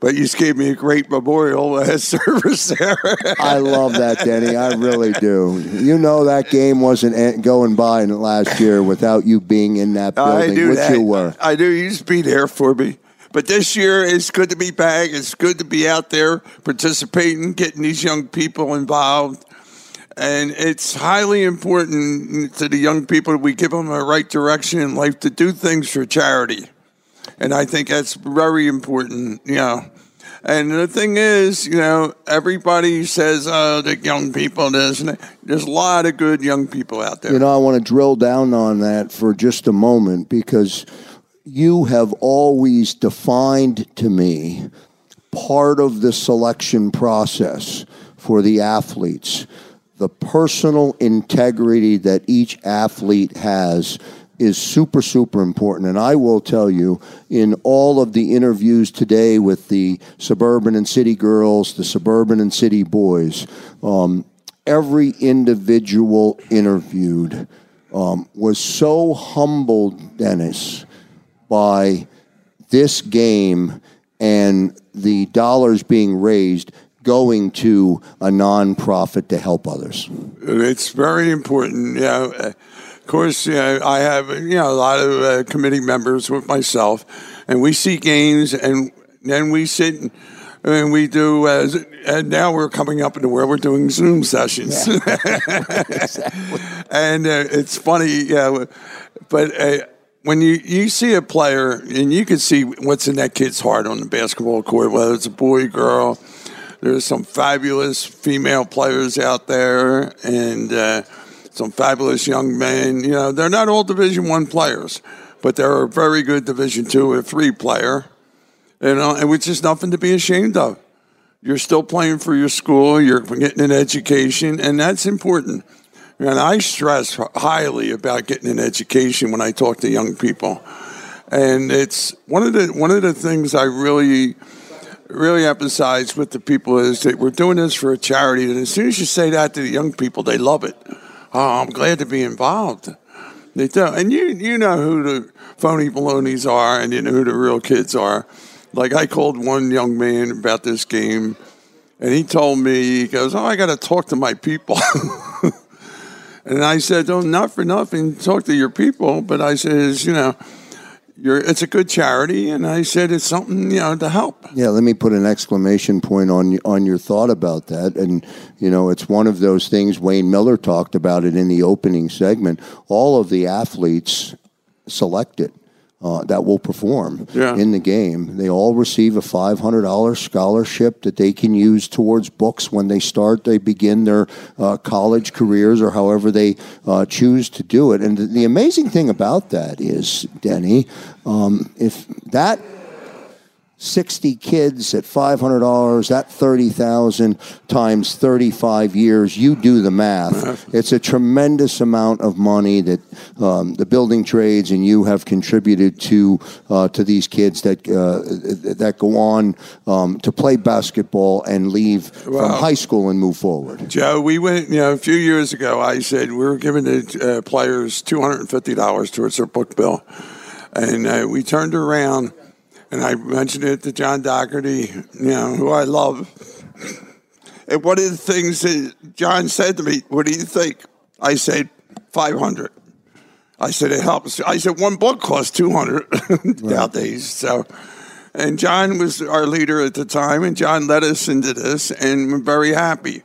Speaker 14: but you just gave me a great memorial uh, service there.
Speaker 3: I love that, Denny. I really do. You know that game wasn't going by in last year without you being in that
Speaker 14: I
Speaker 3: building,
Speaker 14: knew
Speaker 3: which
Speaker 14: that.
Speaker 3: you were.
Speaker 14: I knew you'd just be there for me. But this year, it's good to be back. It's good to be out there participating, getting these young people involved. And it's highly important to the young people that we give them a right direction in life to do things for charity. And I think that's very important, you know. And the thing is, you know, everybody says, oh, the young people, and. There's a lot of good young people out there.
Speaker 3: You know, I want to drill down on that for just a moment because you have always defined to me part of the selection process for the athletes. The personal integrity that each athlete has is super, super important. And I will tell you, in all of the interviews today with the suburban and city girls, the suburban and city boys, um, every individual interviewed um, was so humbled, Dennis, by this game and the dollars being raised going to a nonprofit to help others.
Speaker 14: It's very important. Of course, you know, I have you know a lot of uh, committee members with myself, and we see games, and then we sit and, and we do. Uh, and now we're coming up into where we're doing Zoom sessions, and uh, it's funny, yeah. But uh, when you you see a player, and you can see what's in that kid's heart on the basketball court, whether it's a boy, girl. There's some fabulous female players out there, and uh, some fabulous young men. You know, they're not all Division One players, but they're a very good Division Two or three player. You know, and which is nothing to be ashamed of. You're still playing for your school. You're getting an education, and that's important. And I stress highly about getting an education when I talk to young people. And it's one of the one of the things I really really emphasize with the people is that we're doing this for a charity. And as soon as you say that to the young people, they love it. Oh, I'm glad to be involved. They do. And you you know who the phony balonies are and you know who the real kids are. Like I called one young man about this game and he told me, he goes, Oh, I gotta talk to my people. And I said, "Oh, not for nothing. Talk to your people." But I says, "You know, you're, it's a good charity," and I said, "It's something you know to help."
Speaker 3: Yeah, let me put an exclamation point on on your thought about that. And you know, it's one of those things. Wayne Miller talked about it in the opening segment. All of the athletes selected uh, that will perform
Speaker 14: Yeah.
Speaker 3: in the game, they all receive a five hundred dollars scholarship that they can use towards books when they start. They begin their uh, college careers or however they uh, choose to do it. And the, the amazing thing about that is, Denny, um, if that 60 kids at $500 that 30,000 times 35 years you do the math it's a tremendous amount of money that um, the building trades and you have contributed to uh, to these kids that uh, that go on um, to play basketball and leave from high school and move forward
Speaker 14: Joe, we went, you know, a few years ago, I said we were giving the uh, players $250 towards their book bill. And uh, we turned around and I mentioned it to John Dougherty, you know, who I love. And one of the things that John said to me, what do you think? I said, 500 I said, it helps. I said, one book costs 200 nowadays. So, and John was our leader at the time, and John led us into this, and we're very happy,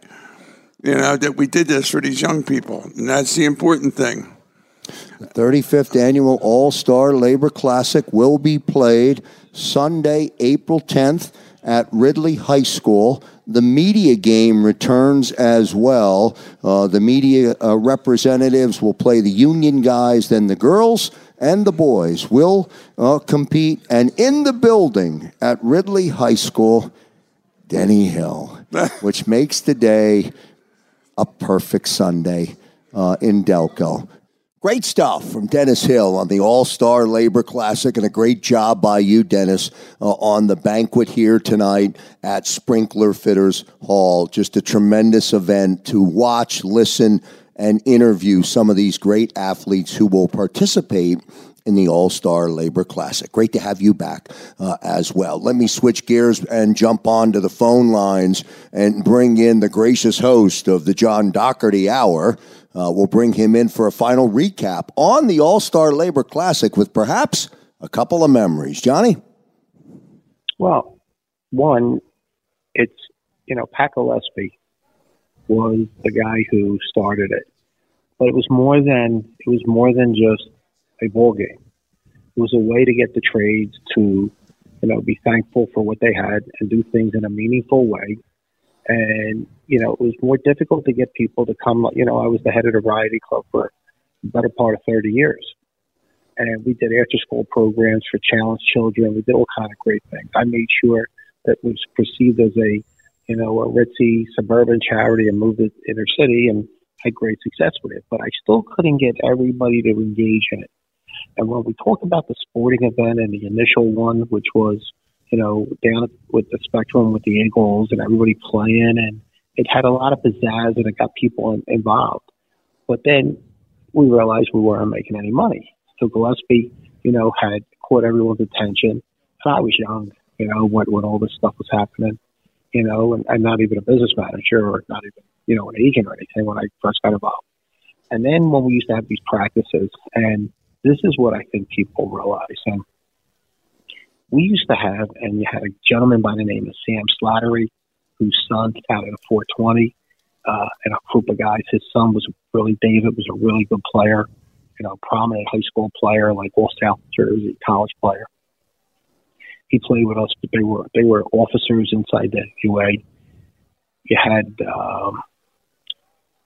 Speaker 14: you know, that we did this for these young people. And that's the important thing.
Speaker 3: The 35th annual All Star Labor Classic will be played Sunday, April 10th at Ridley High School. The media game returns as well. Uh, the media uh, representatives will play the Union guys, then the girls and the boys will uh, compete. And in the building at Ridley High School, Denny Hill, which makes the day a perfect Sunday uh, in Delco. Great stuff from Dennis Hill on the All Star Labor Classic, and a great job by you, Dennis, uh, on the banquet here tonight at Sprinkler Fitters Hall. Just a tremendous event to watch, listen, and interview some of these great athletes who will participate in the All Star Labor Classic. Great to have you back uh, as well. Let me switch gears and jump on to the phone lines and bring in the gracious host of the John Dougherty Hour. Uh, we'll bring him in for a final recap on the All Star Labor Classic with perhaps a couple of memories. Johnny?
Speaker 15: Well, one, it's you know Pat Gillespie was the guy who started it, but it was more than it was more than just a ball game. It was a way to get the trades to you know be thankful for what they had and do things in a meaningful way. And you know it was more difficult to get people to come. You know I was the head of the Variety Club for the better part of thirty years and we did after school programs for challenged children. We did all kind of great things. I made sure that was perceived as a, you know, a ritzy suburban charity and moved it inner city and had great success with it. But I still couldn't get everybody to engage in it. And when we talk about the sporting event and the initial one, which was, you know, down with the spectrum with the Eagles and everybody playing, and it had a lot of pizzazz and it got people involved. But then we realized we weren't making any money. So Gillespie, you know, had caught everyone's attention. And I was young, you know, when, when all this stuff was happening, you know, and, and not even a business manager or not even, you know, an agent or anything when I first got involved. And then when we used to have these practices, and this is what I think people realize. And we used to have, and you had a gentleman by the name of Sam Slattery, whose son founded a 420, uh, and a group of guys. His son was really, David was a really good player, you know, prominent high school player, like all South Jersey college player. He played with us, but they were they were officers inside the UA. You had um,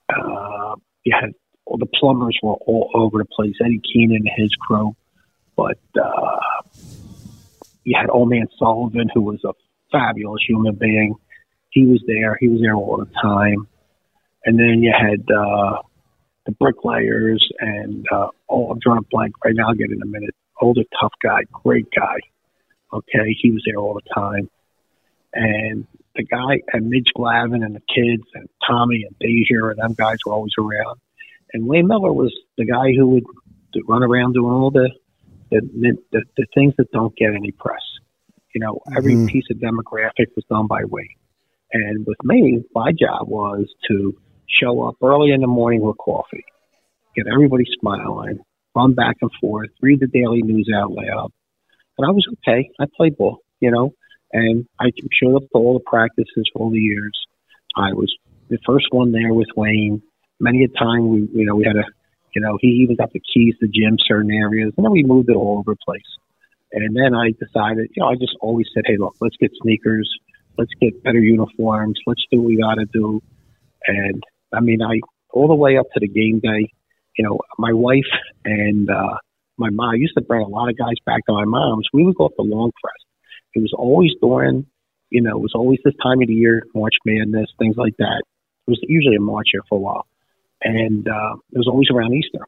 Speaker 15: uh, you had all the plumbers were all over the place. Eddie Keenan and his crew, but uh, you had Old Man Sullivan, who was a fabulous human being. He was there. He was there all the time. And then you had uh, the bricklayers and uh, oh, I'm drawing a blank right now. I'll get in a minute. Older, tough guy, great guy. Okay, he was there all the time. And the guy and Midge Glavin and the kids and Tommy and Deja and them guys were always around. And Wayne Miller was the guy who would run around doing all the the, the the things that don't get any press. You know, every
Speaker 3: Mhm.
Speaker 15: piece of demographic was done by Wayne. And with me, my job was to show up early in the morning with coffee. get everybody smiling, run back and forth, read the daily news out loud. And I was okay. I played ball, you know, and I showed up to all the practices for all the years. I was the first one there with Wayne. Many a time we, you know, we had a, you know, he even got the keys to gym certain areas, and then we moved it all over the place. And then I decided, you know, I just always said, hey, look, let's get sneakers, let's get better uniforms, let's do what we got to do. And I mean, I all the way up to the game day, you know, my wife and uh, my mom I used to bring a lot of guys back to my mom's. We would go up the Long Crest. It was always during, you know, it was always this time of the year, March Madness, things like that. It was usually in March here for a while, and uh, it was always around Easter.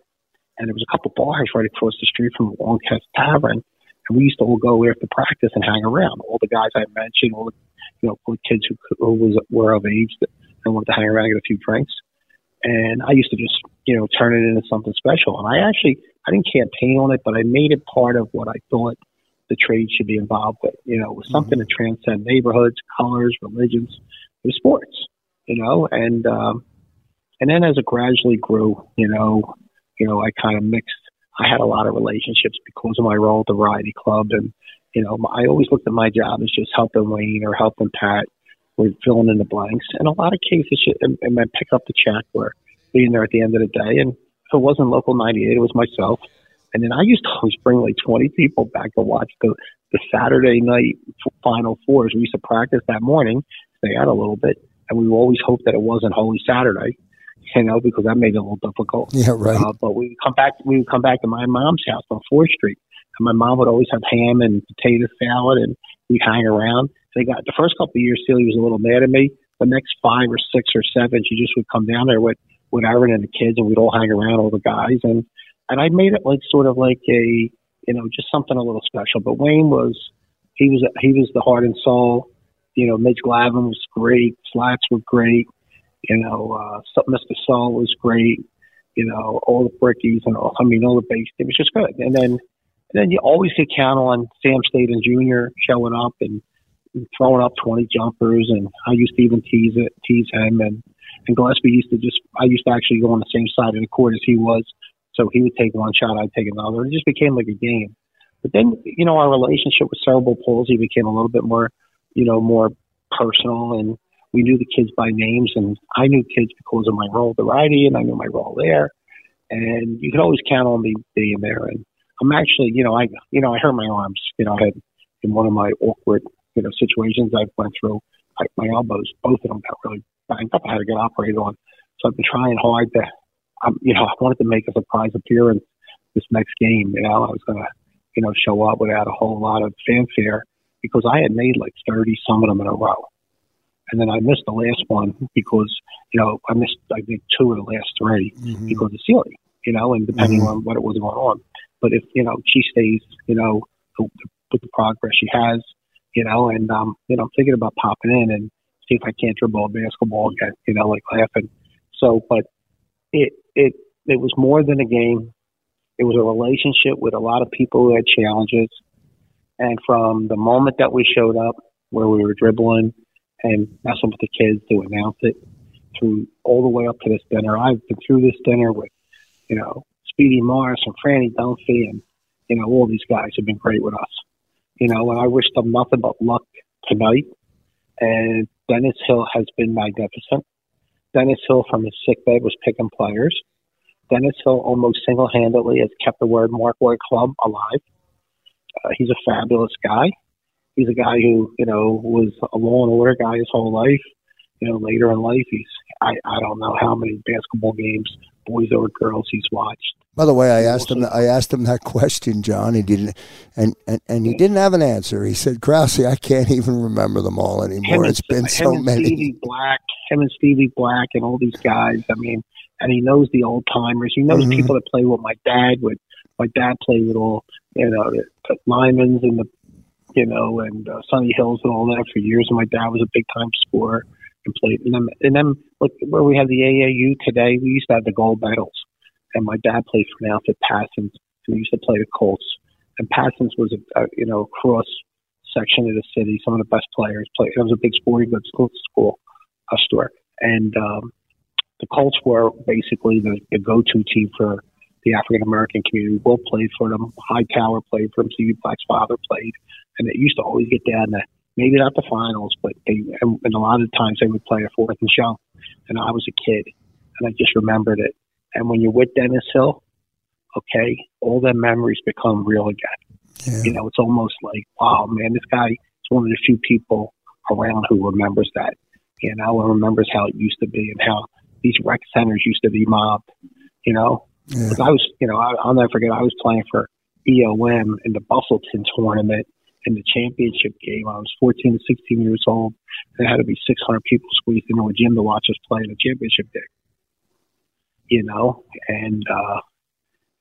Speaker 15: And there was a couple bars right across the street from the Long Tavern, and we used to all go after practice and hang around. All the guys I mentioned, all the you know, all the kids who, who was were of age that and wanted to hang around and get a few drinks. And I used to just, you know, turn it into something special. And I actually, I didn't campaign on it, but I made it part of what I thought the trade should be involved with. You know, it was something mm-hmm. to transcend neighborhoods, colors, religions, it sports. You know, and um, and then as it gradually grew, you know, you know, I kind of mixed. I had a lot of relationships because of my role at the variety club, and you know, I always looked at my job as just helping Wayne or helping Pat or filling in the blanks. In a lot of cases, and, and pick up the check or being there at the end of the day. And if it wasn't local 98, it was myself. And then I used to always bring like 20 people back to watch the, the Saturday night Final Fours. We used to practice that morning, stay out a little bit, and we always hoped that it wasn't Holy Saturday, you know, because that made it a little difficult.
Speaker 3: Yeah, right. Uh,
Speaker 15: but we come back. We would come back to my mom's house on Fourth Street, and my mom would always have ham and potato salad, and we'd hang around. They got the first couple of years, Celia was a little mad at me. The next five or six or seven, she just would come down there with with Aaron and the kids, and we'd all hang around, all the guys, and and I made it like sort of like a you know just something a little special. But Wayne was he was he was the heart and soul. You know, Mitch Glavin was great. Slats were great. You know, uh, Mr. Saul was great. You know, all the brickies and all, I mean, all the base. It was just good. And then, and then you always could count on Sam Staten Jr. showing up and throwing up 20 jumpers, and I used to even tease it, tease him, and and Gillespie used to just I used to actually go on the same side of the court as he was, so he would take one shot, I'd take another. It just became like a game. But then, you know, our relationship with cerebral palsy became a little bit more, you know, more personal, and we knew the kids by names, and I knew kids because of my role at and I knew my role there, and you could always count on me being there. And I'm actually, you know, I, you know, I hurt my arms. You know, I had in one of my awkward you know situations I've went through. I, my elbows, both of them got really banged up. I had to get operated on. So I've been trying hard to, um, you know, I wanted to make a surprise appearance this next game. You know, I was gonna, you know, show up without a whole lot of fanfare because I had made like thirty some of them in a row, and then I missed the last one because you know I missed I did two of the last 3 mm-hmm. because of Celia. You know, and depending mm-hmm. on what it was going on. But if you know she stays, you know, with the progress she has, you know, and um, you know, I'm thinking about popping in and see if I can't dribble a basketball again, you know, like laughing. So, but it it it was more than a game. It was a relationship with a lot of people who had challenges. And from the moment that we showed up, where we were dribbling and messing with the kids to announce it, through all the way up to this dinner, I've been through this dinner with, you know, Speedy Morris and Franny Dunphy and, you know, all these guys have been great with us you know, and I wish them nothing but luck tonight. And Dennis Hill has been magnificent. Dennis Hill from his sick bed was picking players. Dennis Hill almost single handedly has kept the word Markwood Club alive. Uh, he's a fabulous guy. He's a guy who, you know, was a law and order guy his whole life. You know, later in life, he's, I, I don't know how many basketball games, boys or girls, he's watched.
Speaker 3: By the way, I asked him. I asked him that question, John. He didn't, and, and, and he didn't have an answer. He said, "Krause, I can't even remember them all anymore. It's been so many."
Speaker 15: Stevie Black, him and Stevie Black, and all these guys. I mean, and he knows the old timers. He knows mm-hmm. people that play with my dad. With my dad played with all you know the, the Lyman's and the you know and uh, Sonny Hills and all that for years. And my dad was a big time scorer and played. And then and then look where we have the AAU today. We used to have the gold medals and my dad played for an outfit, Passons, who used to play the Colts. And Passons was a, a you know cross section of the city. Some of the best players played. It was a big sporting goods school, school uh, store, and um, the Colts were basically the, the go-to team for the African American community. Will played for them. Hightower played for them. Stevie Black's father played, and it used to always get down to maybe not the finals, but they and, and a lot of times they would play a fourth and shove. And I was a kid, and I just remembered it. And when you're with Dennis Hill, okay, all their memories become real again. You know, it's almost like, wow, man, this guy is one of the few people around who remembers that. You know, and remembers how it used to be and how these rec centers used to be mobbed. You know,
Speaker 3: Yeah.
Speaker 15: 'Cause I was, you know, I, I'll never forget. I was playing for EOM in the Bustleton tournament in the championship game. I was 14 to 16 years old. There had to be 600 people squeezed into a gym to watch us play in a championship game. You know, and uh,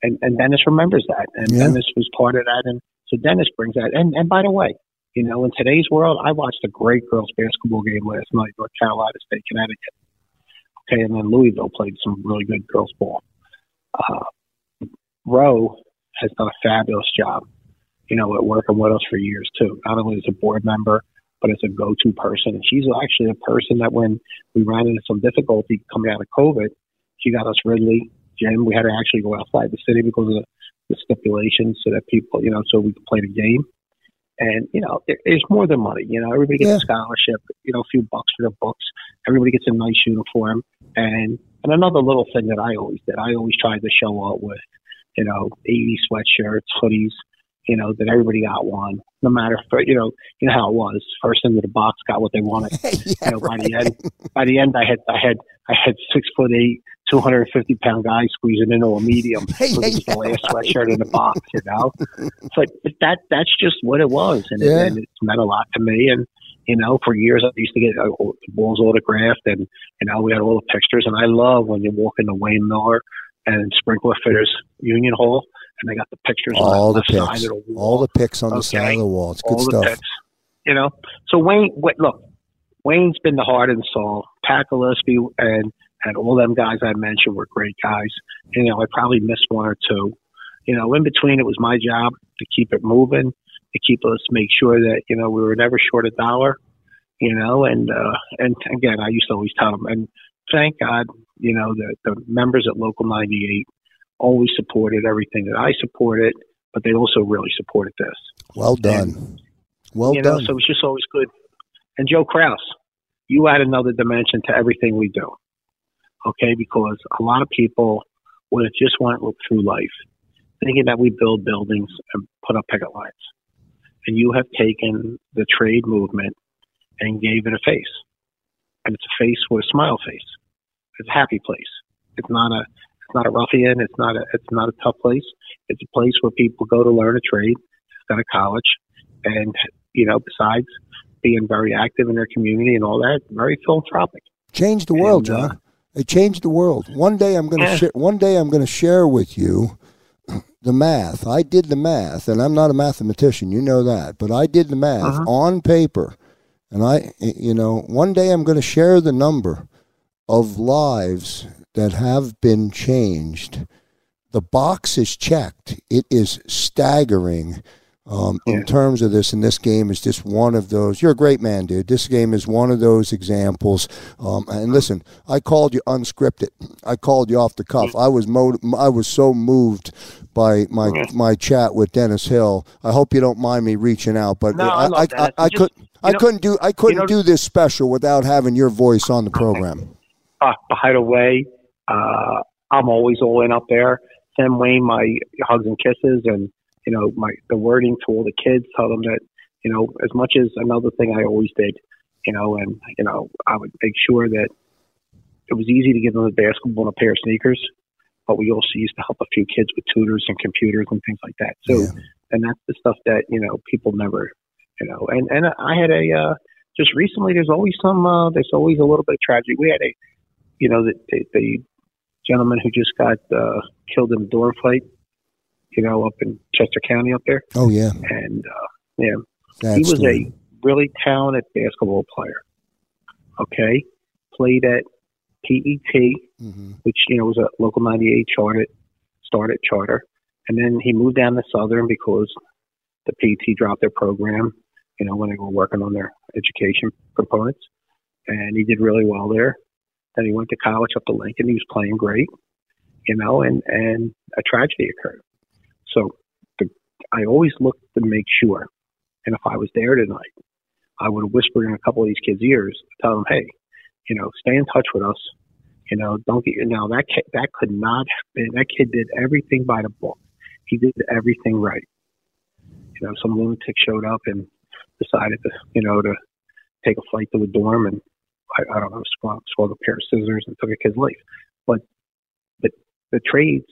Speaker 15: and and Dennis remembers that, and
Speaker 3: Yeah.
Speaker 15: Dennis was part of that, and so Dennis brings that. And and by the way, you know, in today's world, I watched a great girls basketball game last night, North Carolina State, Connecticut. Okay, and then Louisville played some really good girls ball. Uh, Roe has done a fabulous job, you know, at working with us for years too. Not only as a board member, but as a go-to person. And she's actually a person that when we ran into some difficulty coming out of COVID, she got us Ridley gym. We had to actually go outside the city because of the, the stipulations so that people, you know, so we could play the game. And you know, it, it's more than money. You know, everybody gets a scholarship. You know, a few bucks for the books. Everybody gets a nice uniform. And and another little thing that I always did, I always tried to show up with, you know, 80 sweatshirts, hoodies. You know, that everybody got one, no matter if, you know, you know how it was. First into the box got what they wanted. you know, by the end, by the end, I had, I had, I had six foot eight, 250 pound guy squeezing into a medium. it was the last sweatshirt in the box, you know? It's like, but that, that's just what it was. And,
Speaker 3: Yeah.
Speaker 15: it, and it's meant a lot to me. And, you know, for years I used to get uh, the balls autographed and, you know, we had all the pictures. And I love when you walk into Wayne Miller and Sprinkler Fitters Union Hall and they got the pictures
Speaker 3: All
Speaker 15: on
Speaker 3: the
Speaker 15: the
Speaker 3: pics.
Speaker 15: of the wall.
Speaker 3: All the pics on the side of the wall. It's good
Speaker 15: all
Speaker 3: stuff.
Speaker 15: The picks, you know, so Wayne, wait, look, Wayne's been the heart and soul. Pat Gillespie and and all them guys I mentioned were great guys. You know, I probably missed one or two. You know, in between, it was my job to keep it moving, to keep us make sure that you know we were never short a dollar. You know, and uh, and again, I used to always tell them, and thank God, you know, the the members at Local 98 always supported everything that I supported, but they also really supported this
Speaker 3: Well done. Well
Speaker 15: you know,
Speaker 3: done.
Speaker 15: so it's just always good. And Joe Kraus, you add another dimension to everything we do. Okay, because a lot of people would have just went through life thinking that we build buildings and put up picket lines. And you have taken the trade movement and gave it a face. And it's a face with a smile face. It's a happy place. It's not a it's not a ruffian, it's not a it's not a tough place. It's a place where people go to learn a trade, go to college, and you know, besides being very active in their community and all that, very philanthropic.
Speaker 3: Change the world,
Speaker 15: And, uh,
Speaker 3: John. It changed the world. One day I'm going to share. One day I'm going to share with you the math. I did the math, and I'm not a mathematician. You know that, but I did the math
Speaker 15: Uh-huh.
Speaker 3: on paper, and I, you know, one day I'm going to share the number of lives that have been changed. The box is checked. It is staggering. Um, in terms of this, and this game is just one of those. You're a great man, dude. This game is one of those examples. Um, and listen, I called you unscripted. I called you off the cuff. I was mo- I was so moved by my my chat with Dennis Hill. I hope you don't mind me reaching out, but
Speaker 15: No, I
Speaker 3: I I. I,
Speaker 15: You
Speaker 3: could I
Speaker 15: know,
Speaker 3: couldn't do I couldn't
Speaker 15: know-
Speaker 3: do this special without having your voice on the program.
Speaker 15: Uh, by the way, uh, I'm always all in up there. Send Wayne my hugs and kisses, and you know my the wording to all the kids. Tell them that you know as much as another thing I always did, you know, and you know I would make sure that it was easy to give them a basketball and a pair of sneakers, but we also used to help a few kids with tutors and computers and things like that. So, and that's the stuff that you know people never, you know. And and I had a uh, just recently. There's always some. Uh, there's always a little bit of tragedy. We had a, you know, the the, the gentleman who just got uh, killed in a door fight. You know, up in Chester County up there,
Speaker 3: Oh yeah,
Speaker 15: and uh, yeah,
Speaker 3: Sad
Speaker 15: he was
Speaker 3: story.
Speaker 15: a really talented basketball player. Okay, played at PET,
Speaker 3: Mm-hmm.
Speaker 15: which you know was a local 98 charted started charter, and then he moved down to Southern because the PET dropped their program. You know when they were working on their education components, and he did really well there. Then he went to college up to Lincoln. He was playing great, you know, and and a tragedy occurred. So the, I always looked to make sure, and if I was there tonight, I would have whispered in a couple of these kids' ears, tell them, hey, you know, stay in touch with us. You know, don't get now that kid, that could not have been. That kid did everything by the book. He did everything right. You know, some lunatic showed up and decided to, you know, to take a flight to a dorm and I, I don't know, swung, a pair of scissors and took a kid's life. But the the trades,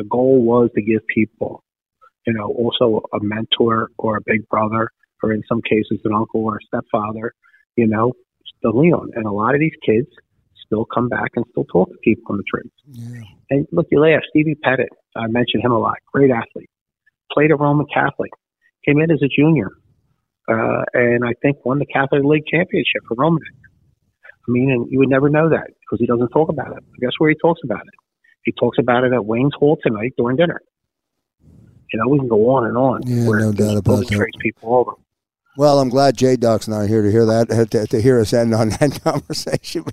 Speaker 15: the goal was to give people, you know, also a mentor or a big brother, or in some cases an uncle or a stepfather, you know, to lean on. And a lot of these kids still come back and still talk to people in the trades.
Speaker 3: Yeah.
Speaker 15: And look, you laugh. Stevie Pettit, I mentioned him a lot. Great athlete. Played at Roman Catholic. Came in as a junior. Uh, and I think won the Catholic League championship for Roman. I mean, and you would never know that because he doesn't talk about it. Guess where he talks about it? He talks about it at Wayne's Hall tonight during dinner. You know, we can go on and on.
Speaker 3: Yeah,
Speaker 15: where
Speaker 3: no doubt about that.
Speaker 15: people over.
Speaker 3: Well, I'm glad J Doc's not here to hear that to, to hear us end on that conversation.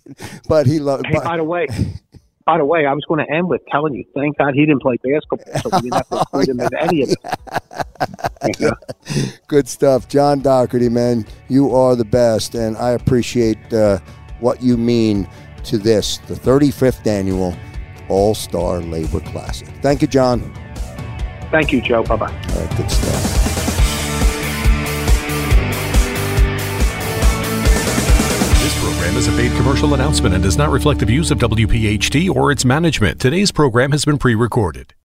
Speaker 3: But he loved.
Speaker 15: Hey, by the way, by the way, I was going to end with telling you, thank God he didn't play basketball, so we didn't have to include him in any of it.
Speaker 3: Good stuff, John Dougherty. Man, you are the best, and I appreciate uh, what you mean to this, the 35th annual All Star Labor Classic. Thank you, John.
Speaker 15: Thank you, Joe. Bye bye.
Speaker 3: All right, good stuff.
Speaker 1: This program is a paid commercial announcement and does not reflect the views of WPHT or its management. Today's program has been pre recorded.